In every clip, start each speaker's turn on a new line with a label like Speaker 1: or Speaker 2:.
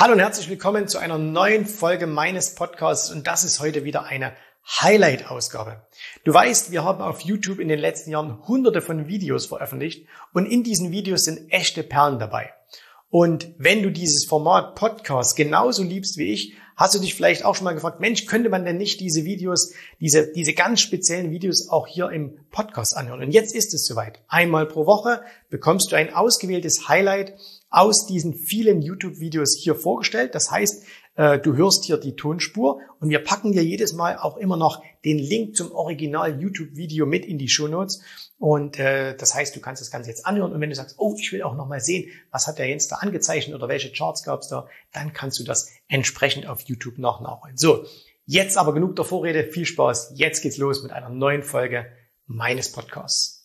Speaker 1: Hallo und herzlich willkommen zu einer neuen Folge meines Podcasts und das ist heute wieder eine Highlight-Ausgabe. Du weißt, wir haben auf YouTube in den letzten Jahren hunderte von Videos veröffentlicht und in diesen Videos sind echte Perlen dabei. Und wenn du dieses Format Podcast genauso liebst wie ich, hast du dich vielleicht auch schon mal gefragt, Mensch, könnte man denn nicht diese Videos, diese, diese ganz speziellen Videos auch hier im Podcast anhören? Und jetzt ist es soweit. Einmal pro Woche bekommst du ein ausgewähltes Highlight aus diesen vielen YouTube-Videos hier vorgestellt. Das heißt, äh, du hörst hier die Tonspur und wir packen dir jedes Mal auch immer noch den Link zum Original YouTube-Video mit in die Show Notes. Und äh, das heißt, du kannst das Ganze jetzt anhören und wenn du sagst, oh, ich will auch noch mal sehen, was hat der Jens da angezeichnet oder welche Charts gab es da, dann kannst du das entsprechend auf YouTube noch nachholen. So, jetzt aber genug der Vorrede, viel Spaß. Jetzt geht's los mit einer neuen Folge meines Podcasts.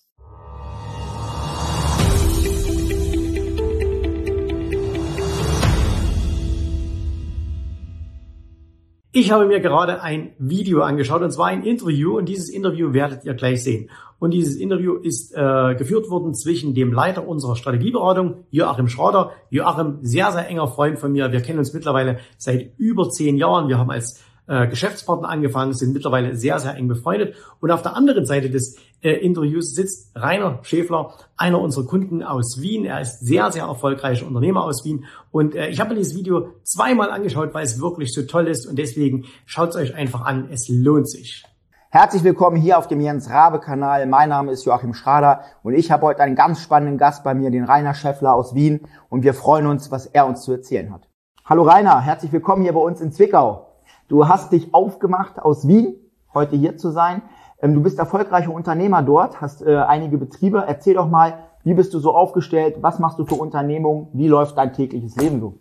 Speaker 1: Ich habe mir gerade ein Video angeschaut und zwar ein Interview und dieses Interview werdet ihr gleich sehen. Und dieses Interview ist äh, geführt worden zwischen dem Leiter unserer Strategieberatung, Joachim Schrader. Joachim, sehr, sehr enger Freund von mir. Wir kennen uns mittlerweile seit über zehn Jahren. Wir haben als äh, Geschäftspartner angefangen, sind mittlerweile sehr, sehr eng befreundet. Und auf der anderen Seite des äh, Interviews sitzt Rainer Schäfler, einer unserer Kunden aus Wien. Er ist sehr, sehr erfolgreicher Unternehmer aus Wien. Und äh, ich habe dieses Video zweimal angeschaut, weil es wirklich so toll ist. Und deswegen schaut es euch einfach an. Es lohnt sich.
Speaker 2: Herzlich willkommen hier auf dem Jens Rabe Kanal. Mein Name ist Joachim Schrader und ich habe heute einen ganz spannenden Gast bei mir, den Rainer Schäffler aus Wien. Und wir freuen uns, was er uns zu erzählen hat. Hallo Rainer, herzlich willkommen hier bei uns in Zwickau. Du hast dich aufgemacht aus Wien, heute hier zu sein. Ähm, du bist erfolgreicher Unternehmer dort, hast äh, einige Betriebe. Erzähl doch mal, wie bist du so aufgestellt? Was machst du für Unternehmungen? Wie läuft dein tägliches Leben so?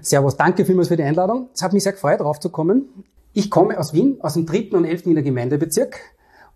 Speaker 3: Servus, danke vielmals für die Einladung. Es hat mich sehr gefreut, drauf zu kommen. Ich komme aus Wien, aus dem dritten und elften Wiener Gemeindebezirk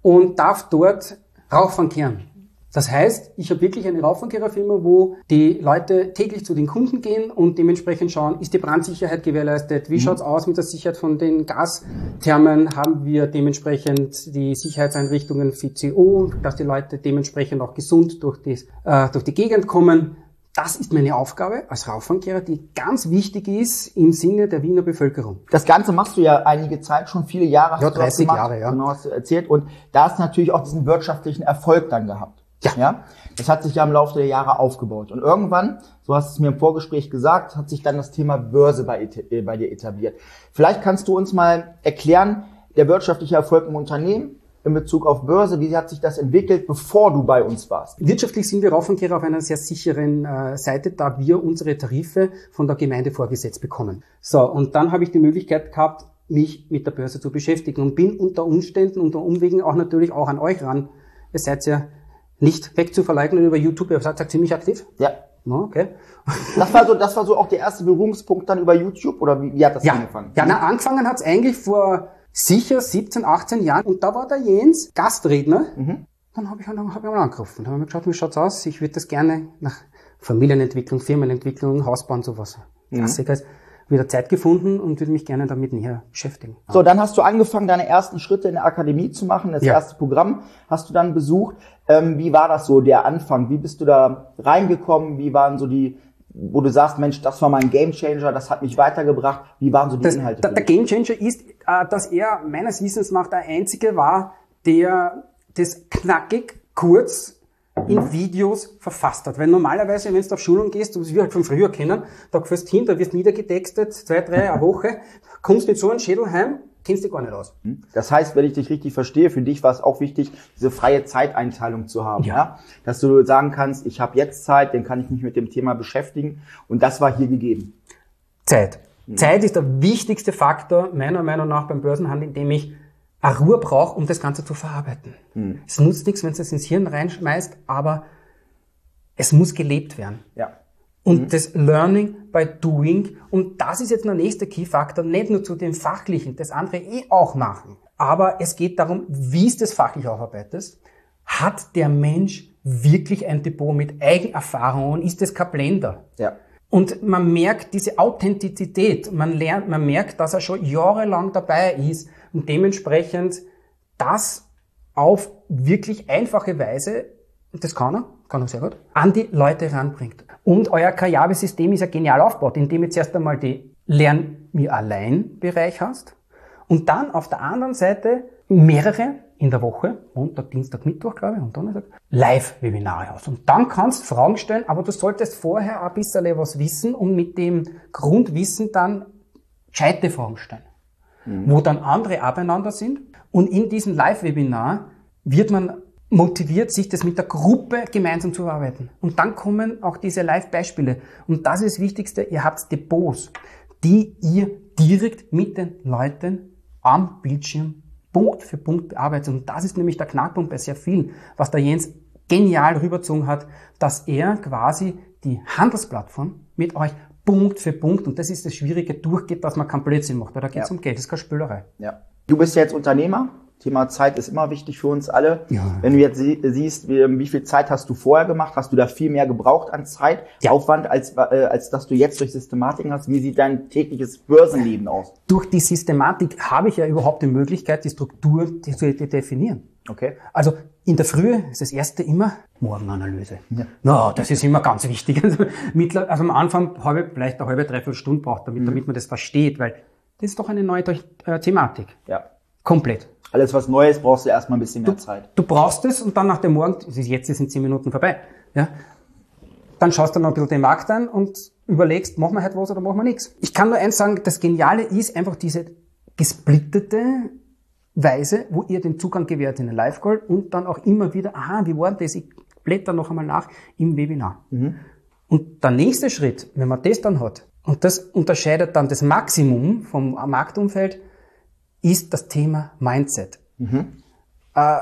Speaker 3: und darf dort Rauchfang kehren. Das heißt, ich habe wirklich eine Rauchfangkehrerfirma, wo die Leute täglich zu den Kunden gehen und dementsprechend schauen, ist die Brandsicherheit gewährleistet, wie mhm. schaut's aus mit der Sicherheit von den Gasthermen, haben wir dementsprechend die Sicherheitseinrichtungen FCO, dass die Leute dementsprechend auch gesund durch die, äh, durch die Gegend kommen. Das ist meine Aufgabe als Rauchfangkehrer, die ganz wichtig ist im Sinne der Wiener Bevölkerung.
Speaker 2: Das Ganze machst du ja einige Zeit, schon viele Jahre.
Speaker 3: Ja, 30 Jahre, ja.
Speaker 2: Genau, hast du erzählt. Und da hast du natürlich auch diesen wirtschaftlichen Erfolg dann gehabt. Ja. ja. Das hat sich ja im Laufe der Jahre aufgebaut. Und irgendwann, so hast du es mir im Vorgespräch gesagt, hat sich dann das Thema Börse bei, äh, bei dir etabliert. Vielleicht kannst du uns mal erklären, der wirtschaftliche Erfolg im Unternehmen in Bezug auf Börse, wie hat sich das entwickelt, bevor du bei uns warst?
Speaker 3: Wirtschaftlich sind wir Raufenkehrer auf einer sehr sicheren äh, Seite, da wir unsere Tarife von der Gemeinde vorgesetzt bekommen. So, und dann habe ich die Möglichkeit gehabt, mich mit der Börse zu beschäftigen und bin unter Umständen, unter Umwegen auch natürlich auch an euch ran. Ihr seid ja nicht wegzuverleugnen über YouTube. Ihr seid ziemlich aktiv?
Speaker 2: Ja. Okay. Das war so, das war so auch der erste Berührungspunkt dann über YouTube oder wie, wie hat das
Speaker 3: ja.
Speaker 2: angefangen?
Speaker 3: Ja, na, angefangen hat's eigentlich vor sicher 17, 18 Jahren und da war der Jens Gastredner. Mhm. Dann habe ich, hab ich mal angerufen und habe mir geschaut, wie schaut's aus? Ich würde das gerne nach Familienentwicklung, Firmenentwicklung, Hausbauen, sowas. Mhm. Klassiker ist wieder Zeit gefunden und würde mich gerne damit näher beschäftigen.
Speaker 2: So, dann hast du angefangen, deine ersten Schritte in der Akademie zu machen. Das ja. erste Programm hast du dann besucht. Ähm, wie war das so, der Anfang? Wie bist du da reingekommen? Wie waren so die, wo du sagst, Mensch, das war mein Gamechanger, das hat mich weitergebracht. Wie waren so die
Speaker 3: das,
Speaker 2: Inhalte?
Speaker 3: Der, der Gamechanger ist, äh, dass er meines Wissens nach der Einzige war, der das knackig, kurz in Videos verfasst hat. Weil normalerweise, wenn du auf Schulung gehst, was wir halt von früher kennen, da gehst hin, da wirst niedergetextet, zwei, drei, eine Woche, kommst mit so einem Schädel heim, kennst dich gar nicht aus.
Speaker 2: Hm? Das heißt, wenn ich dich richtig verstehe, für dich war es auch wichtig, diese freie Zeiteinteilung zu haben, ja. ja? Dass du sagen kannst, ich habe jetzt Zeit, dann kann ich mich mit dem Thema beschäftigen und das war hier gegeben.
Speaker 3: Zeit. Mhm. Zeit ist der wichtigste Faktor meiner Meinung nach beim Börsenhandel, in dem ich eine Ruhe braucht, um das Ganze zu verarbeiten. Hm. Es nutzt nichts, wenn du es ins Hirn reinschmeißt, aber es muss gelebt werden.
Speaker 2: Ja.
Speaker 3: Und mhm. das Learning by Doing, und das ist jetzt der nächste Key-Faktor, nicht nur zu dem Fachlichen, das andere eh auch machen. Aber es geht darum, wie ist das fachlich aufarbeitest? Hat der Mensch wirklich ein Depot mit Eigenerfahrungen? Ist das kein Blender?
Speaker 2: Ja.
Speaker 3: Und man merkt diese Authentizität, man lernt, man merkt, dass er schon jahrelang dabei ist und dementsprechend das auf wirklich einfache Weise, das kann er, kann er sehr gut, an die Leute ranbringt. Und euer Karrieresystem ist ja genial aufgebaut, indem ihr zuerst einmal die Lern mir allein Bereich hast und dann auf der anderen Seite mehrere in der Woche, Montag, Dienstag, Mittwoch, glaube ich, und Donnerstag, Live-Webinare hast. Und dann kannst du Fragen stellen, aber du solltest vorher ein bisschen was wissen und mit dem Grundwissen dann gescheite Fragen stellen, mhm. wo dann andere abeinander sind. Und in diesem Live-Webinar wird man motiviert, sich das mit der Gruppe gemeinsam zu arbeiten. Und dann kommen auch diese Live-Beispiele. Und das ist das Wichtigste, ihr habt Depots, die ihr direkt mit den Leuten am Bildschirm Punkt für Punkt bearbeitet. Und das ist nämlich der Knackpunkt bei sehr vielen, was der Jens genial rüberzogen hat, dass er quasi die Handelsplattform mit euch Punkt für Punkt, und das ist das Schwierige, durchgeht, dass man keinen Blödsinn macht, weil da geht es ja. um Geld, das ist keine Spülerei.
Speaker 2: Ja. Du bist jetzt Unternehmer, Thema Zeit ist immer wichtig für uns alle. Ja. Wenn du jetzt sie, siehst, wie, wie, viel Zeit hast du vorher gemacht, hast du da viel mehr gebraucht an Zeit, ja. Aufwand, als, äh, als dass du jetzt durch Systematiken hast. Wie sieht dein tägliches Börsenleben aus?
Speaker 3: Durch die Systematik habe ich ja überhaupt die Möglichkeit, die Struktur zu definieren. Okay. Also in der Früh ist das erste immer Morgenanalyse. Ja. No, das ist immer ganz wichtig. Also, also am Anfang halbe, vielleicht eine halbe, dreiviertel Stunde braucht, damit, mhm. damit man das versteht, weil das ist doch eine neue äh, Thematik. Ja. Komplett.
Speaker 2: Alles was Neues brauchst du erstmal ein bisschen mehr
Speaker 3: du,
Speaker 2: Zeit.
Speaker 3: Du brauchst es und dann nach dem Morgen, jetzt sind zehn Minuten vorbei. Ja? Dann schaust du noch ein bisschen den Markt an und überlegst, machen wir heute was oder machen wir nichts. Ich kann nur eins sagen, das Geniale ist einfach diese gesplittete Weise, wo ihr den Zugang gewährt in den Live-Call und dann auch immer wieder, aha, wie war das? Ich blätter noch einmal nach im Webinar. Mhm. Und der nächste Schritt, wenn man das dann hat, und das unterscheidet dann das Maximum vom Marktumfeld, ist das Thema Mindset. Mhm. Äh,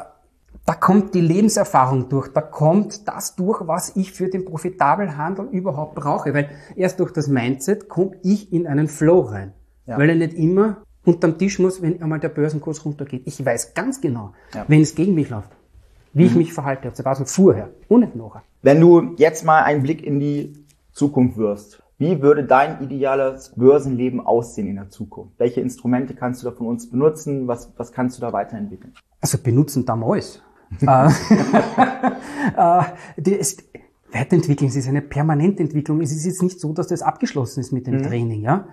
Speaker 3: da kommt die Lebenserfahrung durch, da kommt das durch, was ich für den profitablen Handel überhaupt brauche, weil erst durch das Mindset komme ich in einen Flow rein, ja. weil er nicht immer unterm Tisch muss, wenn einmal der Börsenkurs runtergeht. Ich weiß ganz genau, ja. wenn es gegen mich läuft, wie mhm. ich mich verhalte, war es vorher und nicht nachher.
Speaker 2: Wenn du jetzt mal einen Blick in die Zukunft wirst, wie würde dein ideales Börsenleben aussehen in der Zukunft? Welche Instrumente kannst du da von uns benutzen? Was, was kannst du da weiterentwickeln?
Speaker 3: Also benutzen damals. äh, äh, die ist, Weiterentwickeln, es ist eine permanente Entwicklung. Es ist jetzt nicht so, dass das abgeschlossen ist mit dem mhm. Training. Ja?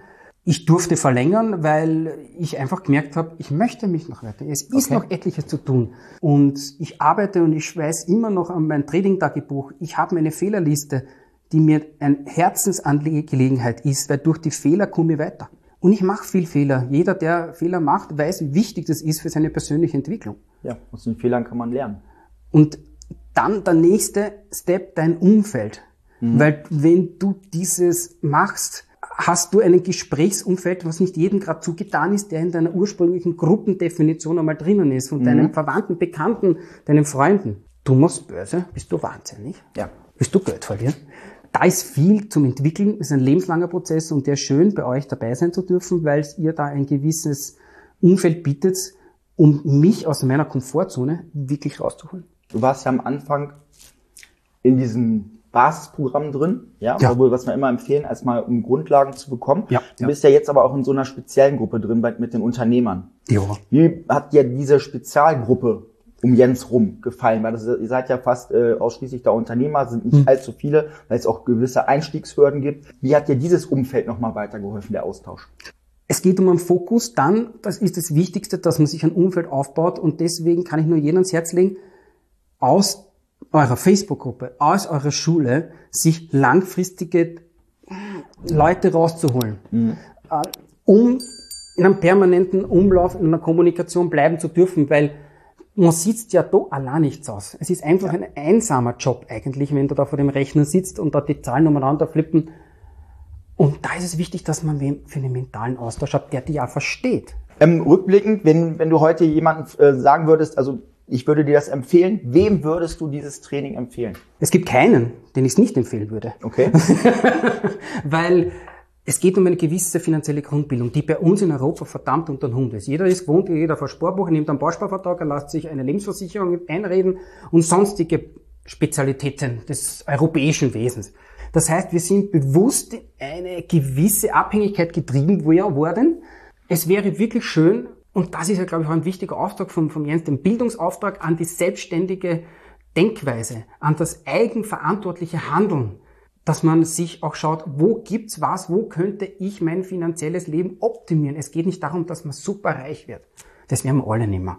Speaker 3: Ich durfte verlängern, weil ich einfach gemerkt habe, ich möchte mich noch weiter. Es ist okay. noch etliches zu tun. Und ich arbeite und ich weiß immer noch an mein Trading-Tagebuch. Ich habe meine Fehlerliste die mir eine Herzensangelegenheit ist, weil durch die Fehler komme ich weiter. Und ich mache viel Fehler. Jeder, der Fehler macht, weiß, wie wichtig das ist für seine persönliche Entwicklung.
Speaker 2: Ja, aus den Fehlern kann man lernen.
Speaker 3: Und dann der nächste Step, dein Umfeld. Mhm. Weil wenn du dieses machst, hast du ein Gesprächsumfeld, was nicht jedem gerade zugetan ist, der in deiner ursprünglichen Gruppendefinition einmal drinnen ist, von mhm. deinen Verwandten, Bekannten, deinen Freunden. Du machst Börse, bist du wahnsinnig? Ja. Willst du Geld verlieren? Da ist viel zum Entwickeln, ist ein lebenslanger Prozess und der ist schön, bei euch dabei sein zu dürfen, weil ihr da ein gewisses Umfeld bietet, um mich aus meiner Komfortzone wirklich rauszuholen.
Speaker 2: Du warst ja am Anfang in diesem Basisprogramm drin, ja, ja. was wir immer empfehlen, erstmal um Grundlagen zu bekommen. Ja, du ja. bist ja jetzt aber auch in so einer speziellen Gruppe drin mit den Unternehmern. Ja. Wie hat dir diese Spezialgruppe um Jens rum gefallen? Weil das, ihr seid ja fast äh, ausschließlich da Unternehmer, sind nicht mhm. allzu viele, weil es auch gewisse Einstiegshürden gibt. Wie hat dir dieses Umfeld nochmal weitergeholfen, der Austausch?
Speaker 3: Es geht um einen Fokus, dann, das ist das Wichtigste, dass man sich ein Umfeld aufbaut und deswegen kann ich nur jedem ans Herz legen, aus eurer Facebook-Gruppe, aus eurer Schule, sich langfristige Leute rauszuholen, mhm. Um in einem permanenten Umlauf, in einer Kommunikation bleiben zu dürfen, weil man sitzt ja da allein nichts aus. Es ist einfach ja. ein einsamer Job eigentlich, wenn du da vor dem Rechner sitzt und da die Zahlen umeinander flippen. Und da ist es wichtig, dass man für einen mentalen Austausch hat, der die ja versteht.
Speaker 2: Ähm, rückblickend, wenn, wenn du heute jemanden äh, sagen würdest, also ich würde dir das empfehlen, wem würdest du dieses Training empfehlen?
Speaker 3: Es gibt keinen, den ich es nicht empfehlen würde. Okay. Weil es geht um eine gewisse finanzielle Grundbildung, die bei uns in Europa verdammt unter den Hund ist. Jeder ist gewohnt, jeder vor Sparbuch, nimmt einen Bausparvertrag, er lässt sich eine Lebensversicherung einreden und sonstige Spezialitäten des europäischen Wesens. Das heißt, wir sind bewusst in eine gewisse Abhängigkeit getrieben worden. Es wäre wirklich schön, und das ist ja, glaube ich, auch ein wichtiger Auftrag von, von Jens, den Bildungsauftrag an die selbstständige Denkweise, an das eigenverantwortliche Handeln dass man sich auch schaut, wo gibt's was, wo könnte ich mein finanzielles Leben optimieren. Es geht nicht darum, dass man super reich wird. Das werden wir alle nicht mehr.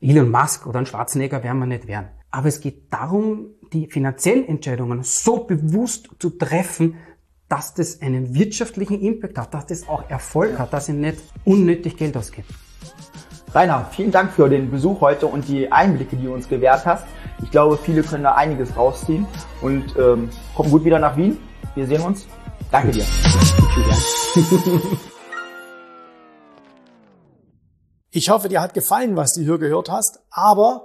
Speaker 3: Elon Musk oder ein Schwarzenegger werden wir nicht werden. Aber es geht darum, die finanziellen Entscheidungen so bewusst zu treffen, dass das einen wirtschaftlichen Impact hat, dass das auch Erfolg hat, dass ich nicht unnötig Geld ausgebe.
Speaker 2: Rainer, vielen Dank für den Besuch heute und die Einblicke, die du uns gewährt hast. Ich glaube, viele können da einiges rausziehen und ähm, komm gut wieder nach Wien. Wir sehen uns. Danke dir.
Speaker 1: Ich hoffe, dir hat gefallen, was du hier gehört hast, aber